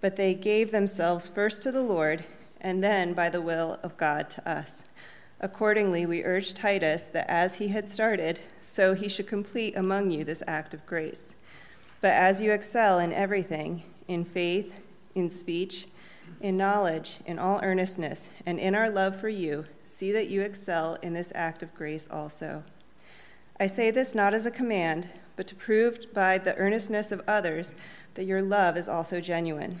but they gave themselves first to the Lord, and then by the will of God to us. Accordingly, we urge Titus that as he had started, so he should complete among you this act of grace. But as you excel in everything, in faith, in speech, in knowledge, in all earnestness, and in our love for you, see that you excel in this act of grace also. I say this not as a command, but to prove by the earnestness of others that your love is also genuine.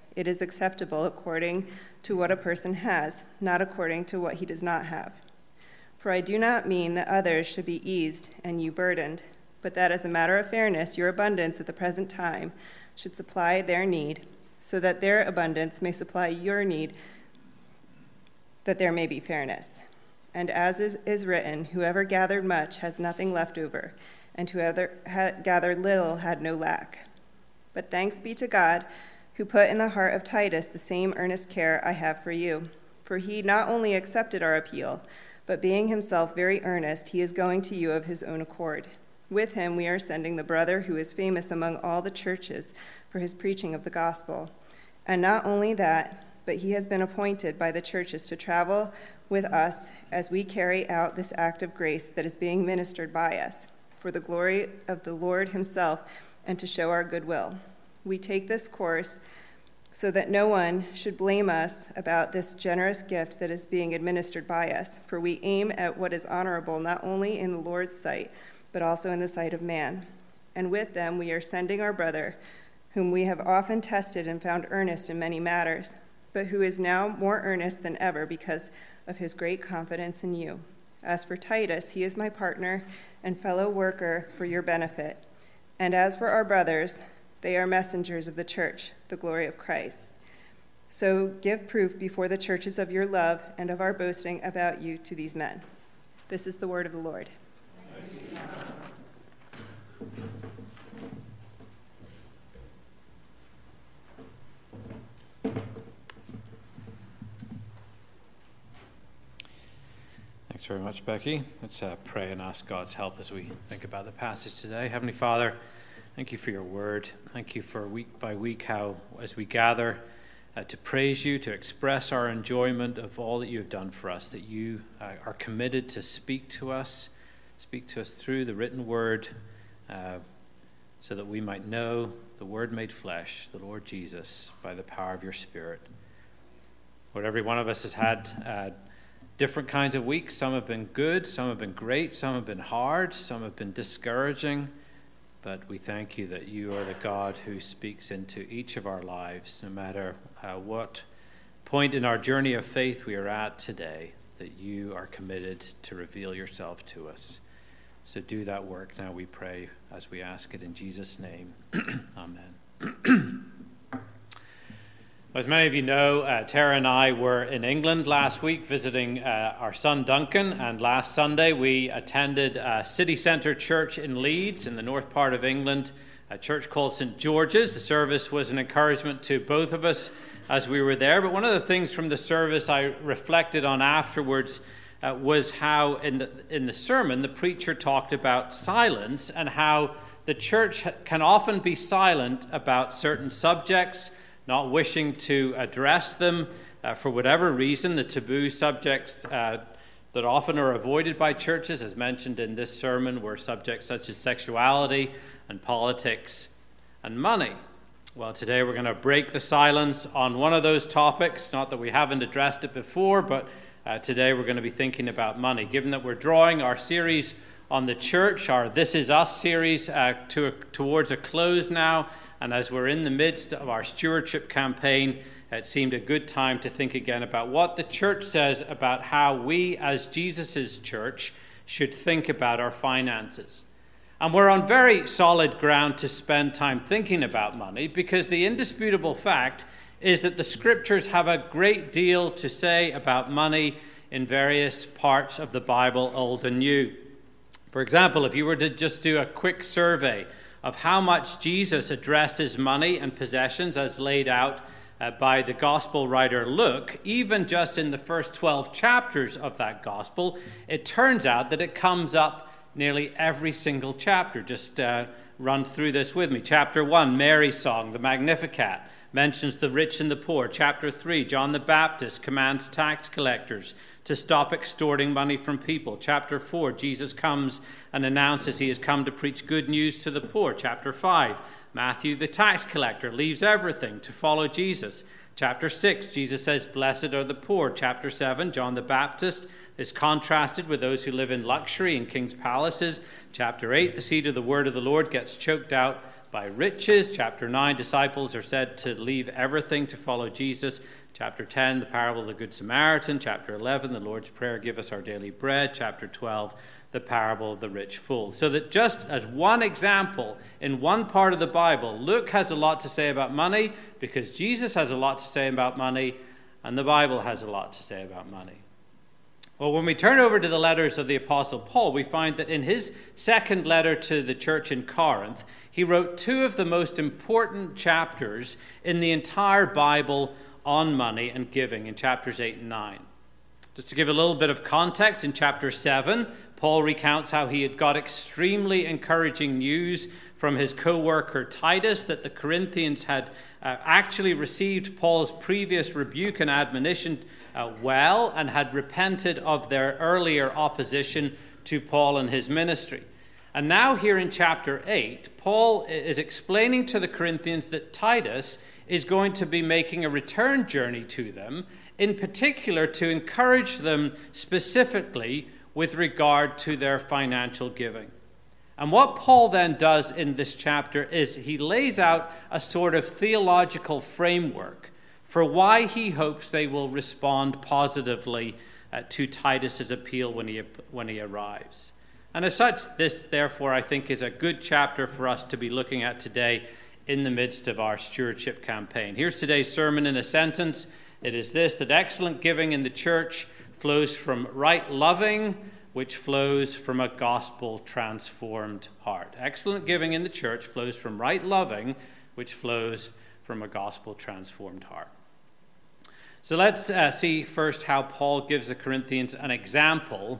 it is acceptable according to what a person has, not according to what he does not have. For I do not mean that others should be eased and you burdened, but that as a matter of fairness, your abundance at the present time should supply their need, so that their abundance may supply your need, that there may be fairness. And as is, is written, whoever gathered much has nothing left over, and whoever gathered little had no lack. But thanks be to God who put in the heart of Titus the same earnest care I have for you. For he not only accepted our appeal, but being himself very earnest, he is going to you of his own accord. With him we are sending the brother who is famous among all the churches for his preaching of the gospel. And not only that, but he has been appointed by the churches to travel with us as we carry out this act of grace that is being ministered by us, for the glory of the Lord himself and to show our goodwill we take this course so that no one should blame us about this generous gift that is being administered by us, for we aim at what is honorable not only in the Lord's sight, but also in the sight of man. And with them we are sending our brother, whom we have often tested and found earnest in many matters, but who is now more earnest than ever because of his great confidence in you. As for Titus, he is my partner and fellow worker for your benefit. And as for our brothers, they are messengers of the church, the glory of Christ. So give proof before the churches of your love and of our boasting about you to these men. This is the word of the Lord. Thanks very much, Becky. Let's uh, pray and ask God's help as we think about the passage today. Heavenly Father, Thank you for your word. Thank you for week by week how, as we gather uh, to praise you, to express our enjoyment of all that you have done for us, that you uh, are committed to speak to us, speak to us through the written word, uh, so that we might know the Word made flesh, the Lord Jesus, by the power of your Spirit. Lord, every one of us has had uh, different kinds of weeks. Some have been good, some have been great, some have been hard, some have been discouraging. But we thank you that you are the God who speaks into each of our lives, no matter uh, what point in our journey of faith we are at today, that you are committed to reveal yourself to us. So do that work now, we pray, as we ask it in Jesus' name. Amen. As many of you know, uh, Tara and I were in England last week visiting uh, our son Duncan, and last Sunday we attended a City Centre Church in Leeds in the north part of England, a church called St George's. The service was an encouragement to both of us as we were there, but one of the things from the service I reflected on afterwards uh, was how in the, in the sermon the preacher talked about silence and how the church can often be silent about certain subjects not wishing to address them uh, for whatever reason, the taboo subjects uh, that often are avoided by churches, as mentioned in this sermon, were subjects such as sexuality and politics and money. Well, today we're going to break the silence on one of those topics. Not that we haven't addressed it before, but uh, today we're going to be thinking about money. Given that we're drawing our series on the church, our This Is Us series, uh, to towards a close now, and as we're in the midst of our stewardship campaign, it seemed a good time to think again about what the church says about how we, as Jesus' church, should think about our finances. And we're on very solid ground to spend time thinking about money because the indisputable fact is that the scriptures have a great deal to say about money in various parts of the Bible, Old and New. For example, if you were to just do a quick survey of how much Jesus addresses money and possessions as laid out uh, by the gospel writer Luke, even just in the first 12 chapters of that gospel, it turns out that it comes up nearly every single chapter. Just uh, run through this with me. Chapter 1, Mary's song, the Magnificat, mentions the rich and the poor. Chapter 3, John the Baptist commands tax collectors to stop extorting money from people. Chapter 4, Jesus comes and announces he has come to preach good news to the poor. Chapter 5, Matthew the tax collector leaves everything to follow Jesus. Chapter 6, Jesus says, Blessed are the poor. Chapter 7, John the Baptist is contrasted with those who live in luxury in king's palaces. Chapter 8, the seed of the word of the Lord gets choked out by riches. Chapter 9, disciples are said to leave everything to follow Jesus. Chapter 10, the parable of the Good Samaritan. Chapter 11, the Lord's Prayer, give us our daily bread. Chapter 12, the parable of the rich fool. So that just as one example in one part of the Bible, Luke has a lot to say about money because Jesus has a lot to say about money and the Bible has a lot to say about money. Well, when we turn over to the letters of the Apostle Paul, we find that in his second letter to the church in Corinth, he wrote two of the most important chapters in the entire Bible on money and giving in chapters 8 and 9. Just to give a little bit of context, in chapter 7, Paul recounts how he had got extremely encouraging news from his co worker Titus that the Corinthians had uh, actually received Paul's previous rebuke and admonition uh, well and had repented of their earlier opposition to Paul and his ministry. And now, here in chapter 8, Paul is explaining to the Corinthians that Titus is going to be making a return journey to them, in particular to encourage them specifically with regard to their financial giving. And what Paul then does in this chapter is he lays out a sort of theological framework for why he hopes they will respond positively uh, to Titus's appeal when he, when he arrives. And as such, this, therefore, I think is a good chapter for us to be looking at today in the midst of our stewardship campaign. Here's today's sermon in a sentence it is this that excellent giving in the church flows from right loving, which flows from a gospel transformed heart. Excellent giving in the church flows from right loving, which flows from a gospel transformed heart. So let's uh, see first how Paul gives the Corinthians an example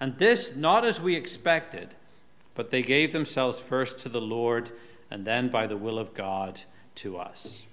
and this not as we expected, but they gave themselves first to the Lord, and then by the will of God to us.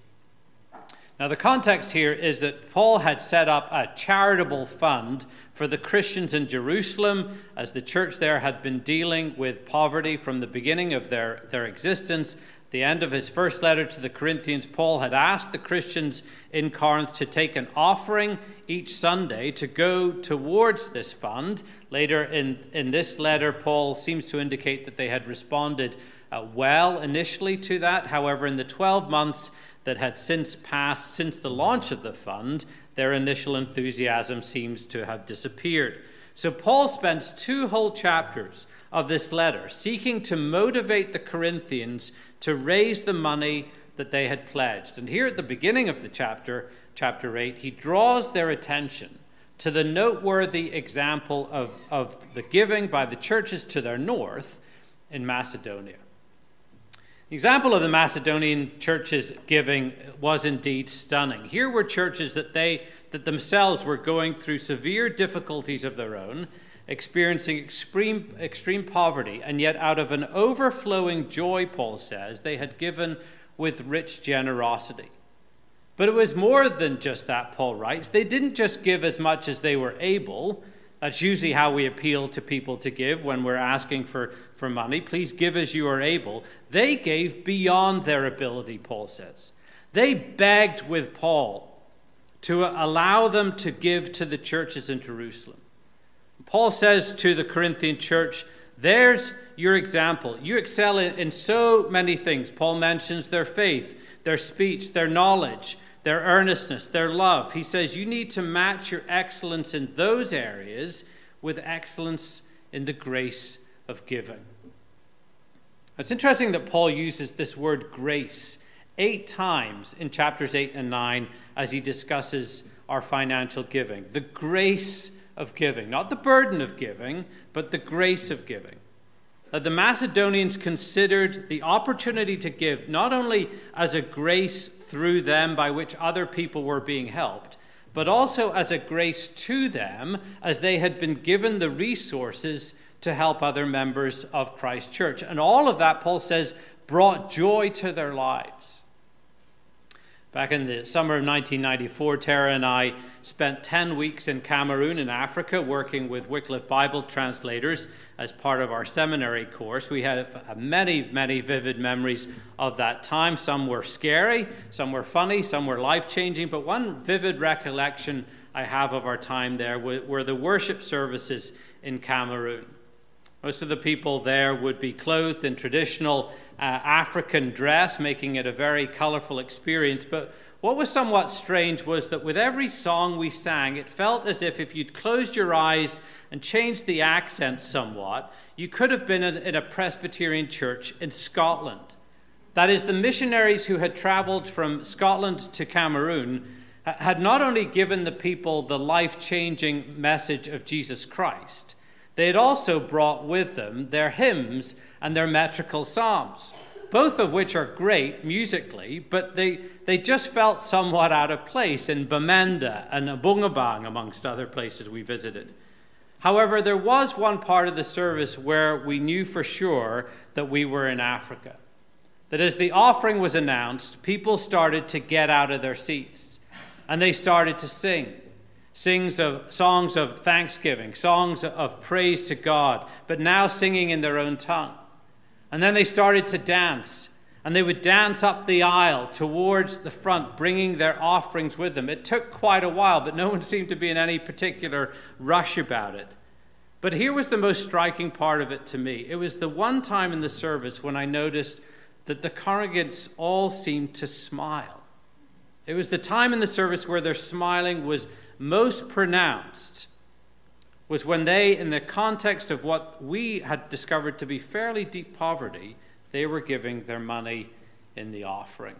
Now, the context here is that Paul had set up a charitable fund for the Christians in Jerusalem, as the church there had been dealing with poverty from the beginning of their, their existence the end of his first letter to the Corinthians, Paul had asked the Christians in Corinth to take an offering each Sunday to go towards this fund. Later in, in this letter, Paul seems to indicate that they had responded uh, well initially to that. However, in the 12 months that had since passed since the launch of the fund, their initial enthusiasm seems to have disappeared. So Paul spends two whole chapters of this letter seeking to motivate the Corinthians to raise the money that they had pledged. And here at the beginning of the chapter, chapter 8, he draws their attention to the noteworthy example of, of the giving by the churches to their north in Macedonia. The example of the Macedonian churches giving was indeed stunning. Here were churches that they that themselves were going through severe difficulties of their own, experiencing extreme, extreme poverty, and yet out of an overflowing joy, Paul says, they had given with rich generosity. But it was more than just that, Paul writes. They didn't just give as much as they were able. That's usually how we appeal to people to give when we're asking for, for money. Please give as you are able. They gave beyond their ability, Paul says. They begged with Paul to allow them to give to the churches in Jerusalem. Paul says to the Corinthian church, There's your example. You excel in, in so many things. Paul mentions their faith, their speech, their knowledge, their earnestness, their love. He says you need to match your excellence in those areas with excellence in the grace of giving. It's interesting that Paul uses this word grace eight times in chapters 8 and 9 as he discusses our financial giving. The grace of giving, not the burden of giving, but the grace of giving. That the Macedonians considered the opportunity to give not only as a grace through them by which other people were being helped, but also as a grace to them as they had been given the resources to help other members of Christ Church. And all of that, Paul says, brought joy to their lives. Back in the summer of 1994, Tara and I spent 10 weeks in Cameroon in Africa working with Wycliffe Bible translators as part of our seminary course. We have many, many vivid memories of that time. Some were scary, some were funny, some were life changing, but one vivid recollection I have of our time there were the worship services in Cameroon. Most of the people there would be clothed in traditional uh, African dress, making it a very colorful experience. But what was somewhat strange was that with every song we sang, it felt as if if you'd closed your eyes and changed the accent somewhat, you could have been in a Presbyterian church in Scotland. That is, the missionaries who had traveled from Scotland to Cameroon had not only given the people the life changing message of Jesus Christ, they had also brought with them their hymns and their metrical psalms, both of which are great musically, but they, they just felt somewhat out of place in Bamenda and Abungabang, amongst other places we visited. However, there was one part of the service where we knew for sure that we were in Africa. That as the offering was announced, people started to get out of their seats and they started to sing sings of songs of thanksgiving, songs of praise to God, but now singing in their own tongue. And then they started to dance, and they would dance up the aisle towards the front, bringing their offerings with them. It took quite a while, but no one seemed to be in any particular rush about it. But here was the most striking part of it to me. It was the one time in the service when I noticed that the congregants all seemed to smile. It was the time in the service where their smiling was most pronounced was when they, in the context of what we had discovered to be fairly deep poverty, they were giving their money in the offering.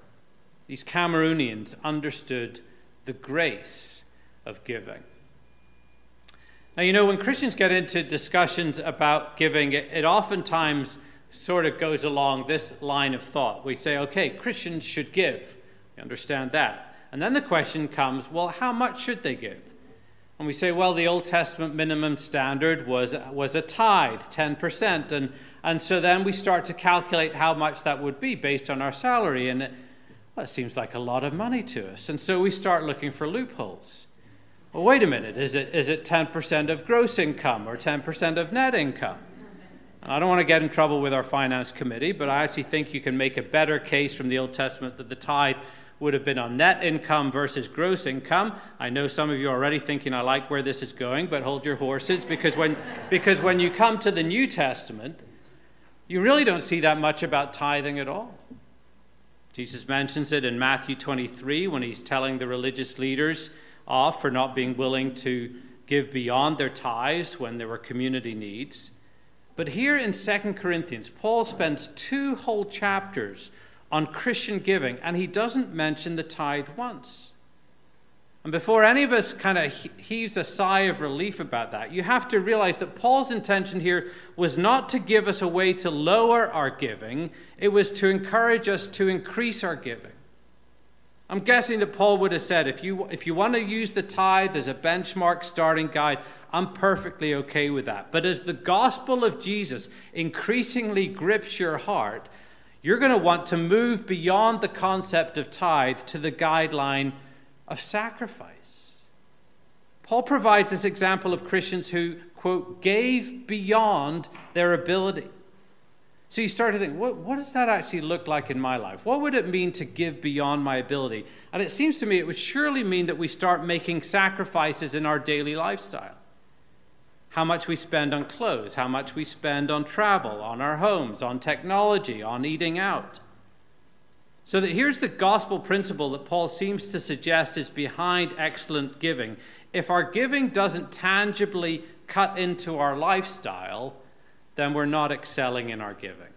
These Cameroonians understood the grace of giving. Now, you know, when Christians get into discussions about giving, it, it oftentimes sort of goes along this line of thought. We say, okay, Christians should give. We understand that. And then the question comes well, how much should they give? And we say, well, the Old Testament minimum standard was, was a tithe, 10%. And, and so then we start to calculate how much that would be based on our salary. And it, well, it seems like a lot of money to us. And so we start looking for loopholes. Well, wait a minute. Is it, is it 10% of gross income or 10% of net income? I don't want to get in trouble with our finance committee, but I actually think you can make a better case from the Old Testament that the tithe would have been on net income versus gross income. I know some of you are already thinking, I like where this is going, but hold your horses because when, because when you come to the New Testament, you really don't see that much about tithing at all. Jesus mentions it in Matthew 23 when he's telling the religious leaders off for not being willing to give beyond their tithes when there were community needs. But here in 2 Corinthians, Paul spends two whole chapters on Christian giving, and he doesn't mention the tithe once. And before any of us kind of heaves a sigh of relief about that, you have to realize that Paul's intention here was not to give us a way to lower our giving, it was to encourage us to increase our giving. I'm guessing that Paul would have said, if you, if you want to use the tithe as a benchmark starting guide, I'm perfectly okay with that. But as the gospel of Jesus increasingly grips your heart, you're going to want to move beyond the concept of tithe to the guideline of sacrifice. Paul provides this example of Christians who, quote, gave beyond their ability. So you start to think, what, what does that actually look like in my life? What would it mean to give beyond my ability? And it seems to me it would surely mean that we start making sacrifices in our daily lifestyle. How much we spend on clothes, how much we spend on travel, on our homes, on technology, on eating out. So that here's the gospel principle that Paul seems to suggest is behind excellent giving. If our giving doesn't tangibly cut into our lifestyle, then we're not excelling in our giving.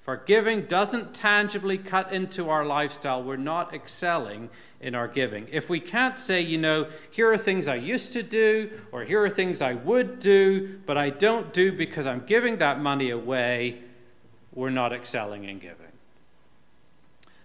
If our giving doesn't tangibly cut into our lifestyle, we're not excelling in our giving. If we can't say, you know, here are things I used to do, or here are things I would do, but I don't do because I'm giving that money away, we're not excelling in giving.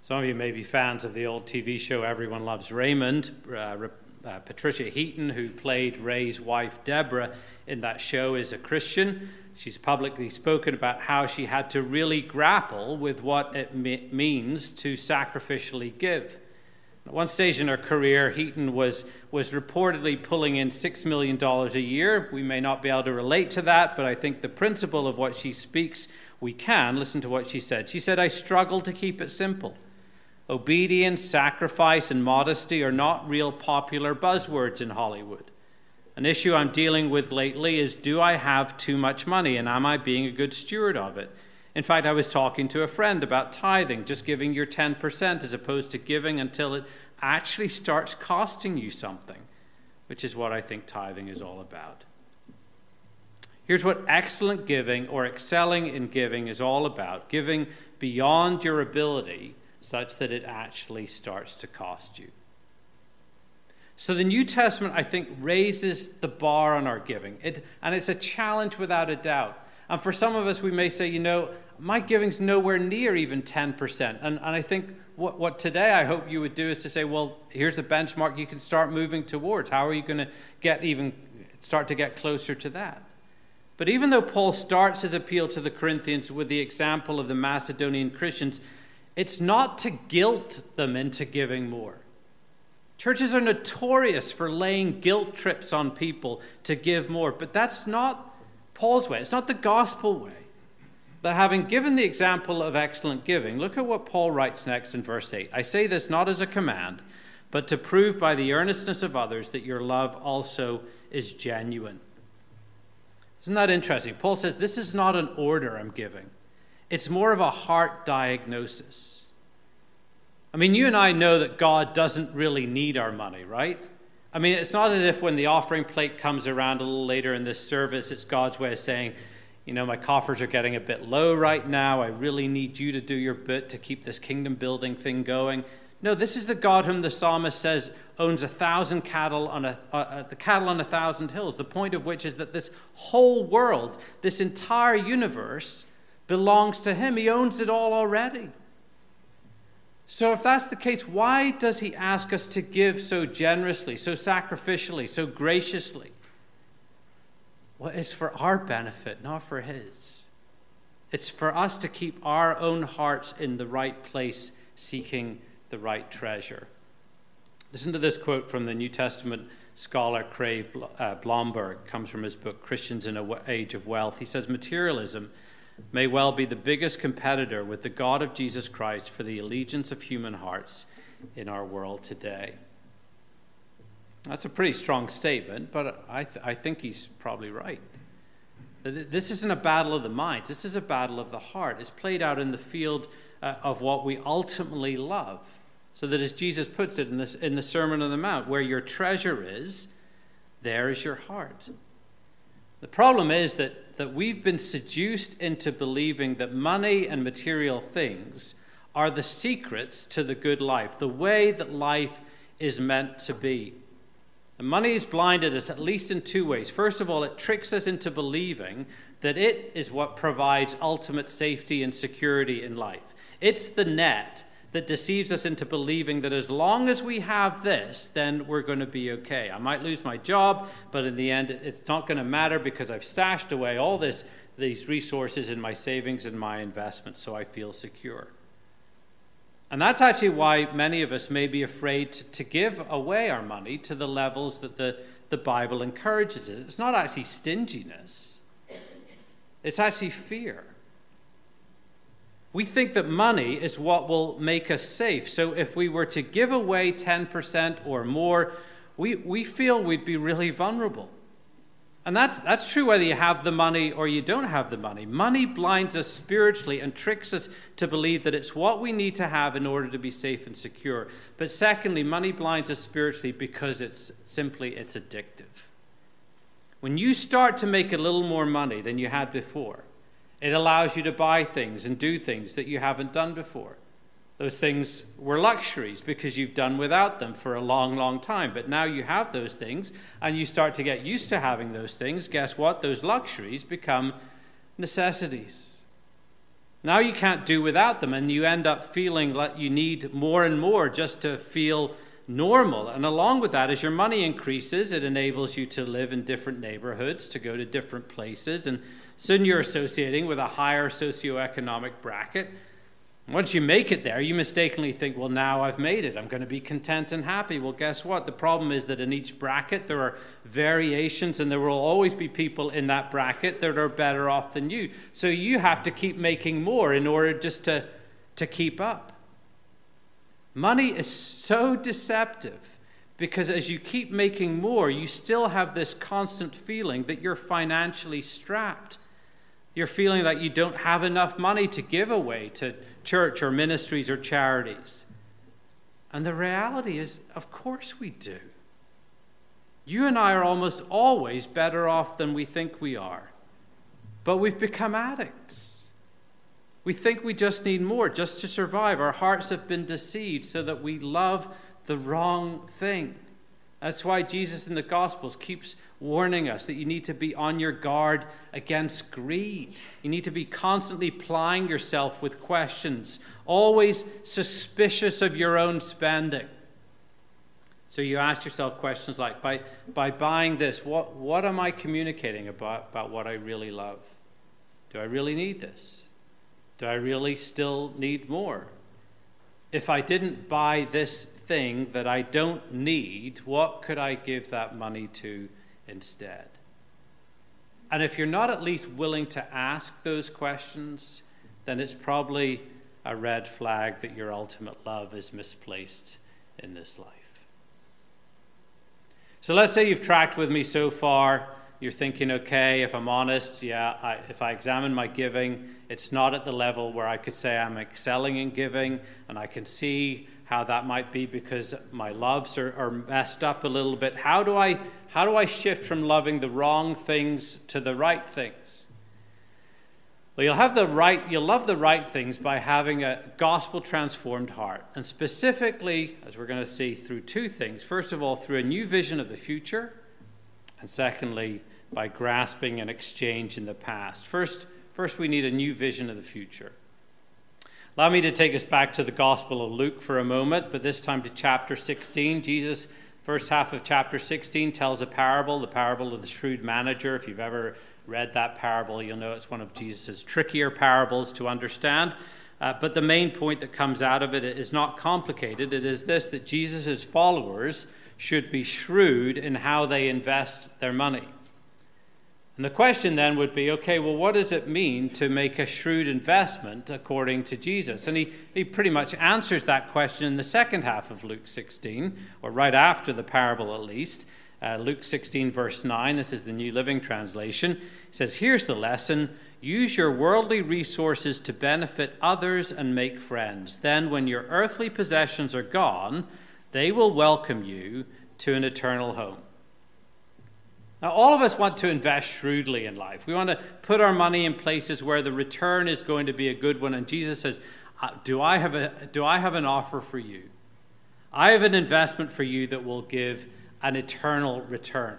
Some of you may be fans of the old TV show Everyone Loves Raymond. Uh, uh, Patricia Heaton, who played Ray's wife Deborah in that show, is a Christian. She's publicly spoken about how she had to really grapple with what it me- means to sacrificially give. At one stage in her career, Heaton was, was reportedly pulling in $6 million a year. We may not be able to relate to that, but I think the principle of what she speaks, we can. Listen to what she said. She said, I struggle to keep it simple. Obedience, sacrifice, and modesty are not real popular buzzwords in Hollywood. An issue I'm dealing with lately is do I have too much money and am I being a good steward of it? In fact, I was talking to a friend about tithing, just giving your 10% as opposed to giving until it actually starts costing you something, which is what I think tithing is all about. Here's what excellent giving or excelling in giving is all about giving beyond your ability such that it actually starts to cost you. So the New Testament, I think, raises the bar on our giving. It, and it's a challenge without a doubt. And for some of us, we may say, you know, my giving's nowhere near even 10%. And, and I think what, what today I hope you would do is to say, well, here's a benchmark you can start moving towards. How are you going to get even, start to get closer to that? But even though Paul starts his appeal to the Corinthians with the example of the Macedonian Christians, it's not to guilt them into giving more. Churches are notorious for laying guilt trips on people to give more, but that's not Paul's way. It's not the gospel way. That having given the example of excellent giving, look at what Paul writes next in verse 8. I say this not as a command, but to prove by the earnestness of others that your love also is genuine. Isn't that interesting? Paul says, This is not an order I'm giving. It's more of a heart diagnosis. I mean, you and I know that God doesn't really need our money, right? I mean, it's not as if when the offering plate comes around a little later in this service, it's God's way of saying, you know, my coffers are getting a bit low right now. I really need you to do your bit to keep this kingdom building thing going. No, this is the God whom the psalmist says owns a thousand cattle on a, uh, uh, the cattle on a thousand hills. The point of which is that this whole world, this entire universe, belongs to him. He owns it all already. So, if that's the case, why does he ask us to give so generously, so sacrificially, so graciously? Well, it's for our benefit, not for his. It's for us to keep our own hearts in the right place, seeking the right treasure. Listen to this quote from the New Testament scholar Craig uh, Blomberg. It comes from his book Christians in an Age of Wealth. He says materialism may well be the biggest competitor with the God of Jesus Christ for the allegiance of human hearts in our world today. That's a pretty strong statement, but I, th- I think he's probably right. This isn't a battle of the minds, this is a battle of the heart. It's played out in the field uh, of what we ultimately love. So that, as Jesus puts it in, this, in the Sermon on the Mount, where your treasure is, there is your heart. The problem is that, that we've been seduced into believing that money and material things are the secrets to the good life, the way that life is meant to be. And money has blinded us at least in two ways. First of all, it tricks us into believing that it is what provides ultimate safety and security in life. It's the net that deceives us into believing that as long as we have this, then we're going to be okay. I might lose my job, but in the end, it's not going to matter because I've stashed away all this, these resources in my savings and my investments, so I feel secure. And that's actually why many of us may be afraid to, to give away our money to the levels that the, the Bible encourages it. It's not actually stinginess, it's actually fear. We think that money is what will make us safe. So if we were to give away 10% or more, we, we feel we'd be really vulnerable. And that's, that's true whether you have the money or you don't have the money. Money blinds us spiritually and tricks us to believe that it's what we need to have in order to be safe and secure. But secondly, money blinds us spiritually because it's simply it's addictive. When you start to make a little more money than you had before, it allows you to buy things and do things that you haven't done before. Those things were luxuries because you've done without them for a long, long time. But now you have those things and you start to get used to having those things. Guess what? Those luxuries become necessities. Now you can't do without them and you end up feeling like you need more and more just to feel normal. And along with that, as your money increases, it enables you to live in different neighborhoods, to go to different places. And soon you're associating with a higher socioeconomic bracket. Once you make it there, you mistakenly think, well, now I've made it. I'm going to be content and happy. Well, guess what? The problem is that in each bracket, there are variations, and there will always be people in that bracket that are better off than you. So you have to keep making more in order just to, to keep up. Money is so deceptive because as you keep making more, you still have this constant feeling that you're financially strapped. You're feeling that you don't have enough money to give away to church or ministries or charities. And the reality is, of course we do. You and I are almost always better off than we think we are. But we've become addicts. We think we just need more just to survive. Our hearts have been deceived so that we love the wrong thing. That's why Jesus in the Gospels keeps warning us that you need to be on your guard against greed. You need to be constantly plying yourself with questions, always suspicious of your own spending. So you ask yourself questions like by, by buying this, what, what am I communicating about, about what I really love? Do I really need this? Do I really still need more? If I didn't buy this thing that I don't need, what could I give that money to instead? And if you're not at least willing to ask those questions, then it's probably a red flag that your ultimate love is misplaced in this life. So let's say you've tracked with me so far. You're thinking, okay, if I'm honest, yeah, I, if I examine my giving, it's not at the level where I could say I'm excelling in giving, and I can see how that might be because my loves are, are messed up a little bit. How do I how do I shift from loving the wrong things to the right things? Well, you'll have the right you'll love the right things by having a gospel transformed heart. And specifically, as we're going to see through two things. First of all, through a new vision of the future, and secondly, by grasping an exchange in the past. First, first we need a new vision of the future. Allow me to take us back to the Gospel of Luke for a moment, but this time to chapter 16. Jesus, first half of chapter 16, tells a parable, the parable of the shrewd manager. If you've ever read that parable, you'll know it's one of Jesus' trickier parables to understand. Uh, but the main point that comes out of it is not complicated. It is this that Jesus' followers should be shrewd in how they invest their money. And the question then would be okay, well, what does it mean to make a shrewd investment according to Jesus? And he, he pretty much answers that question in the second half of Luke 16, or right after the parable at least. Uh, Luke 16, verse 9, this is the New Living Translation. Says, Here's the lesson use your worldly resources to benefit others and make friends. Then, when your earthly possessions are gone, they will welcome you to an eternal home. Now, all of us want to invest shrewdly in life. We want to put our money in places where the return is going to be a good one. And Jesus says, uh, do I have, a, do I have an offer for you? I have an investment for you that will give an eternal return.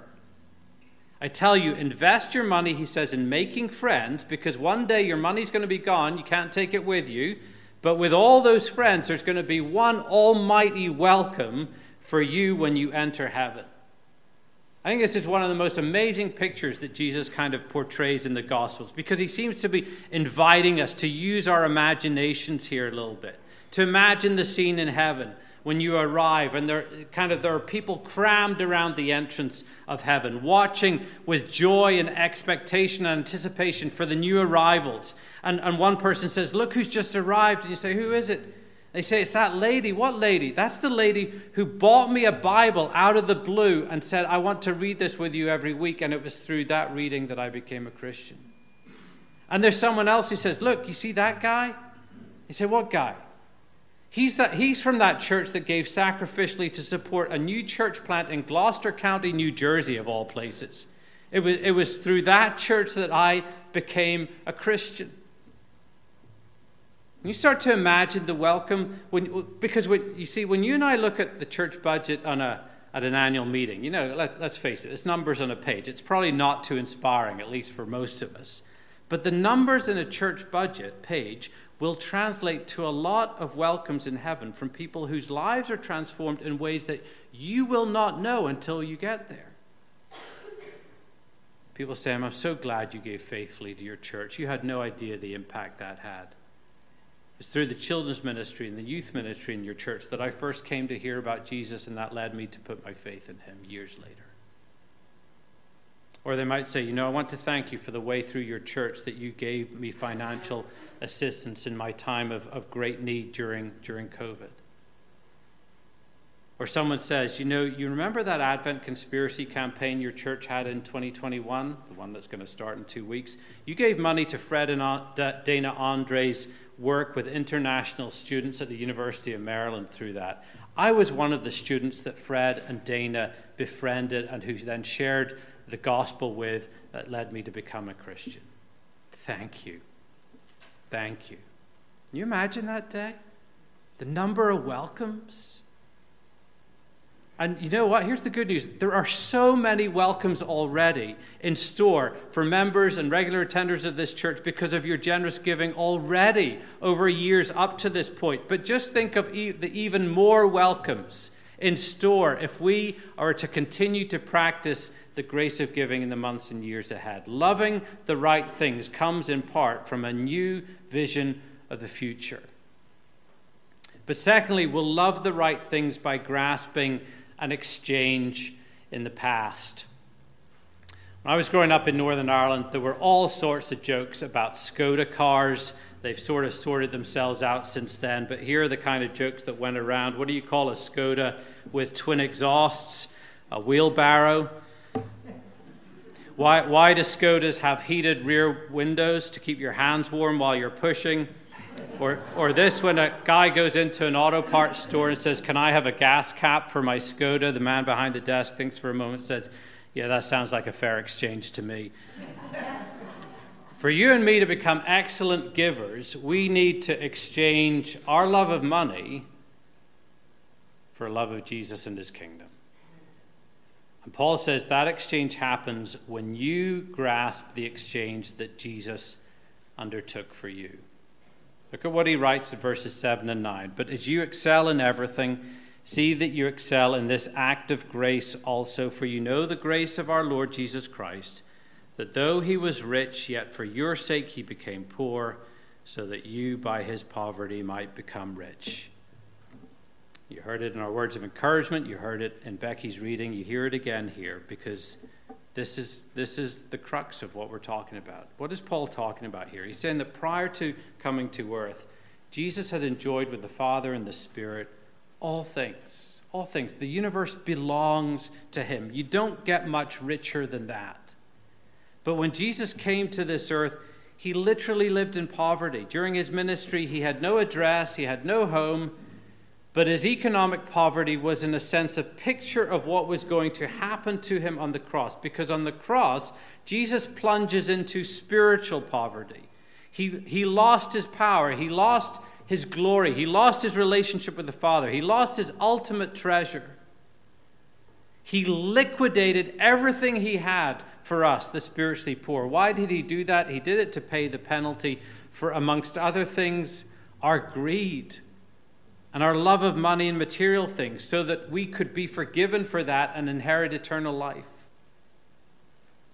I tell you, invest your money, he says, in making friends, because one day your money's going to be gone. You can't take it with you. But with all those friends, there's going to be one almighty welcome for you when you enter heaven. I think this is one of the most amazing pictures that Jesus kind of portrays in the Gospels because he seems to be inviting us to use our imaginations here a little bit, to imagine the scene in heaven when you arrive and there kind of there are people crammed around the entrance of heaven watching with joy and expectation and anticipation for the new arrivals. And, and one person says look who's just arrived. And you say who is it they say it's that lady. What lady? That's the lady who bought me a bible out of the blue and said i want to read this with you every week and it was through that reading that i became a christian. And there's someone else who says look you see that guy? You say what guy? He's, that, he's from that church that gave sacrificially to support a new church plant in Gloucester County, New Jersey, of all places. It was, it was through that church that I became a Christian. You start to imagine the welcome, when, because when, you see, when you and I look at the church budget on a, at an annual meeting, you know, let, let's face it, it's numbers on a page. It's probably not too inspiring, at least for most of us. But the numbers in a church budget page will translate to a lot of welcomes in heaven from people whose lives are transformed in ways that you will not know until you get there. People say, I'm so glad you gave faithfully to your church. You had no idea the impact that had. It's through the children's ministry and the youth ministry in your church that I first came to hear about Jesus, and that led me to put my faith in him years later. Or they might say, You know, I want to thank you for the way through your church that you gave me financial assistance in my time of, of great need during, during COVID. Or someone says, You know, you remember that Advent conspiracy campaign your church had in 2021, the one that's going to start in two weeks? You gave money to Fred and Dana Andre's work with international students at the University of Maryland through that. I was one of the students that Fred and Dana befriended and who then shared the gospel with that led me to become a Christian. Thank you. Thank you. Can you imagine that day? The number of welcomes. And you know what? Here's the good news. There are so many welcomes already in store for members and regular attenders of this church because of your generous giving already over years up to this point. But just think of the even more welcomes in store if we are to continue to practice the grace of giving in the months and years ahead. Loving the right things comes in part from a new vision of the future. But secondly, we'll love the right things by grasping an exchange in the past. When I was growing up in Northern Ireland, there were all sorts of jokes about Skoda cars. They've sort of sorted themselves out since then, but here are the kind of jokes that went around. What do you call a Skoda with twin exhausts? A wheelbarrow? Why, why do Skodas have heated rear windows to keep your hands warm while you're pushing? Or, or this, when a guy goes into an auto parts store and says, Can I have a gas cap for my Skoda? The man behind the desk thinks for a moment, says, Yeah, that sounds like a fair exchange to me. for you and me to become excellent givers, we need to exchange our love of money for love of Jesus and his kingdom. And Paul says that exchange happens when you grasp the exchange that Jesus undertook for you. Look at what he writes in verses 7 and 9. But as you excel in everything, see that you excel in this act of grace also, for you know the grace of our Lord Jesus Christ, that though he was rich, yet for your sake he became poor, so that you by his poverty might become rich. You heard it in our words of encouragement. You heard it in Becky's reading. You hear it again here because this is, this is the crux of what we're talking about. What is Paul talking about here? He's saying that prior to coming to earth, Jesus had enjoyed with the Father and the Spirit all things. All things. The universe belongs to him. You don't get much richer than that. But when Jesus came to this earth, he literally lived in poverty. During his ministry, he had no address, he had no home. But his economic poverty was, in a sense, a picture of what was going to happen to him on the cross. Because on the cross, Jesus plunges into spiritual poverty. He, he lost his power, he lost his glory. He lost his relationship with the Father. He lost his ultimate treasure. He liquidated everything he had for us, the spiritually poor. Why did he do that? He did it to pay the penalty for, amongst other things, our greed and our love of money and material things, so that we could be forgiven for that and inherit eternal life.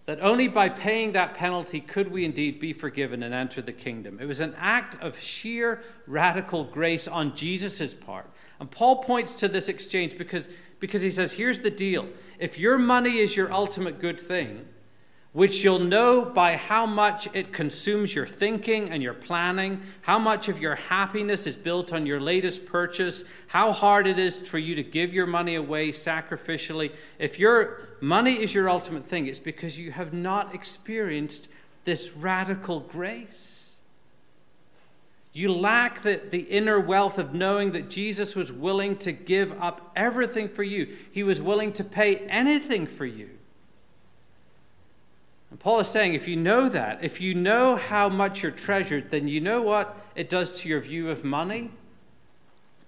That only by paying that penalty could we indeed be forgiven and enter the kingdom. It was an act of sheer radical grace on Jesus' part. And Paul points to this exchange because, because he says, here's the deal. If your money is your ultimate good thing, which you'll know by how much it consumes your thinking and your planning, how much of your happiness is built on your latest purchase, how hard it is for you to give your money away sacrificially. If your money is your ultimate thing, it's because you have not experienced this radical grace. You lack the, the inner wealth of knowing that Jesus was willing to give up everything for you. He was willing to pay anything for you. And Paul is saying if you know that, if you know how much you're treasured, then you know what it does to your view of money?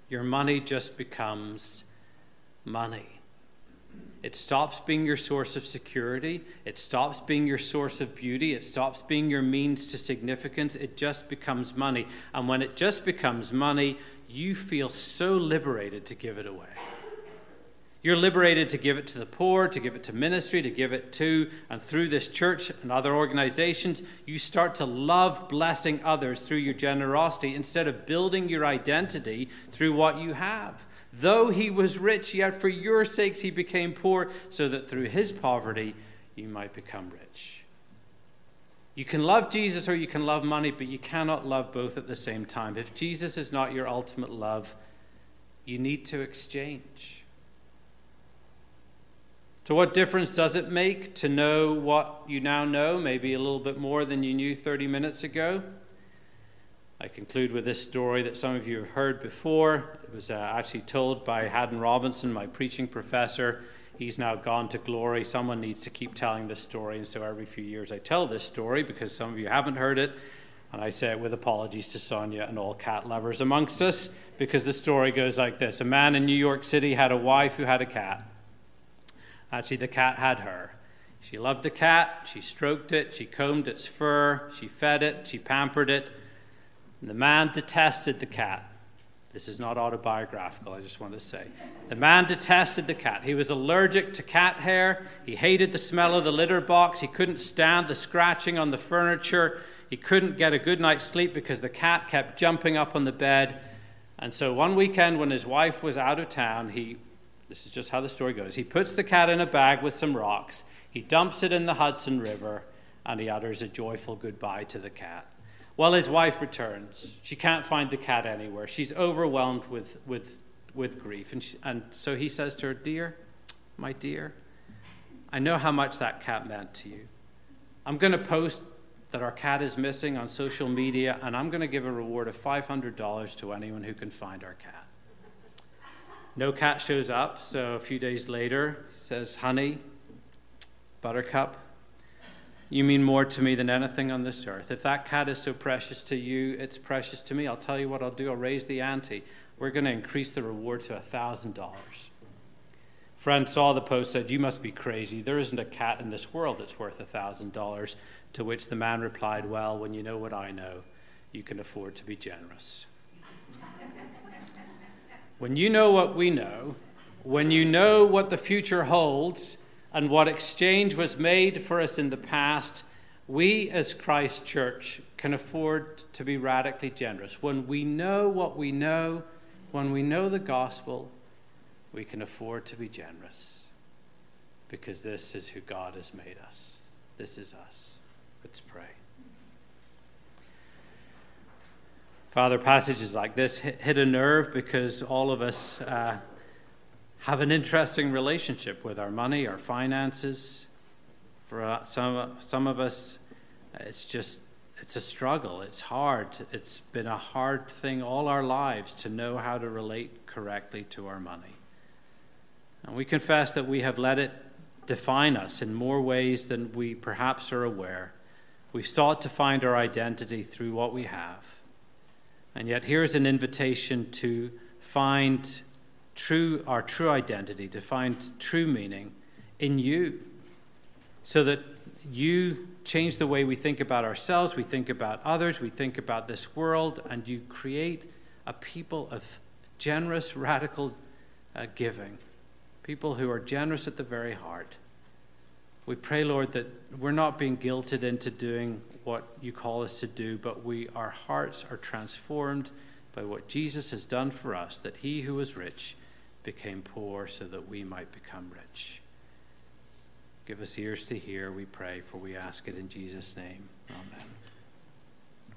Your money just becomes money. It stops being your source of security. It stops being your source of beauty. It stops being your means to significance. It just becomes money. And when it just becomes money, you feel so liberated to give it away. You're liberated to give it to the poor, to give it to ministry, to give it to and through this church and other organizations. You start to love blessing others through your generosity instead of building your identity through what you have. Though he was rich, yet for your sakes he became poor, so that through his poverty you might become rich. You can love Jesus or you can love money, but you cannot love both at the same time. If Jesus is not your ultimate love, you need to exchange. So, what difference does it make to know what you now know, maybe a little bit more than you knew 30 minutes ago? I conclude with this story that some of you have heard before. It was uh, actually told by Haddon Robinson, my preaching professor. He's now gone to glory. Someone needs to keep telling this story, and so every few years I tell this story because some of you haven't heard it. And I say it with apologies to Sonia and all cat lovers amongst us because the story goes like this A man in New York City had a wife who had a cat. Actually, the cat had her. She loved the cat, she stroked it, she combed its fur, she fed it, she pampered it. And the man detested the cat. This is not autobiographical, I just want to say. The man detested the cat. He was allergic to cat hair. He hated the smell of the litter box. He couldn't stand the scratching on the furniture. He couldn't get a good night's sleep because the cat kept jumping up on the bed. And so one weekend, when his wife was out of town, he this is just how the story goes. He puts the cat in a bag with some rocks, he dumps it in the Hudson River, and he utters a joyful goodbye to the cat. Well, his wife returns. She can't find the cat anywhere. She's overwhelmed with, with, with grief. And, she, and so he says to her, Dear, my dear, I know how much that cat meant to you. I'm going to post that our cat is missing on social media, and I'm going to give a reward of $500 to anyone who can find our cat. No cat shows up, so a few days later, says, Honey, Buttercup, you mean more to me than anything on this earth. If that cat is so precious to you, it's precious to me. I'll tell you what I'll do. I'll raise the ante. We're going to increase the reward to $1,000. Friend saw the post, said, You must be crazy. There isn't a cat in this world that's worth $1,000. To which the man replied, Well, when you know what I know, you can afford to be generous. When you know what we know, when you know what the future holds and what exchange was made for us in the past, we as Christ Church can afford to be radically generous. When we know what we know, when we know the gospel, we can afford to be generous because this is who God has made us. This is us. Let's pray. Father, passages like this hit, a nerve because all of us uh, have an interesting relationship with our money, our finances. For uh, some, some of us, it's just it's a struggle. It's hard. It's been a hard thing all our lives to know how to relate correctly to our money. And we confess that we have let it define us in more ways than we perhaps are aware. We've sought to find our identity through what we have. And yet, here is an invitation to find true, our true identity, to find true meaning in you, so that you change the way we think about ourselves, we think about others, we think about this world, and you create a people of generous, radical uh, giving, people who are generous at the very heart. We pray, Lord, that we're not being guilted into doing what you call us to do, but we, our hearts are transformed by what Jesus has done for us, that he who was rich became poor so that we might become rich. Give us ears to hear, we pray, for we ask it in Jesus' name. Amen.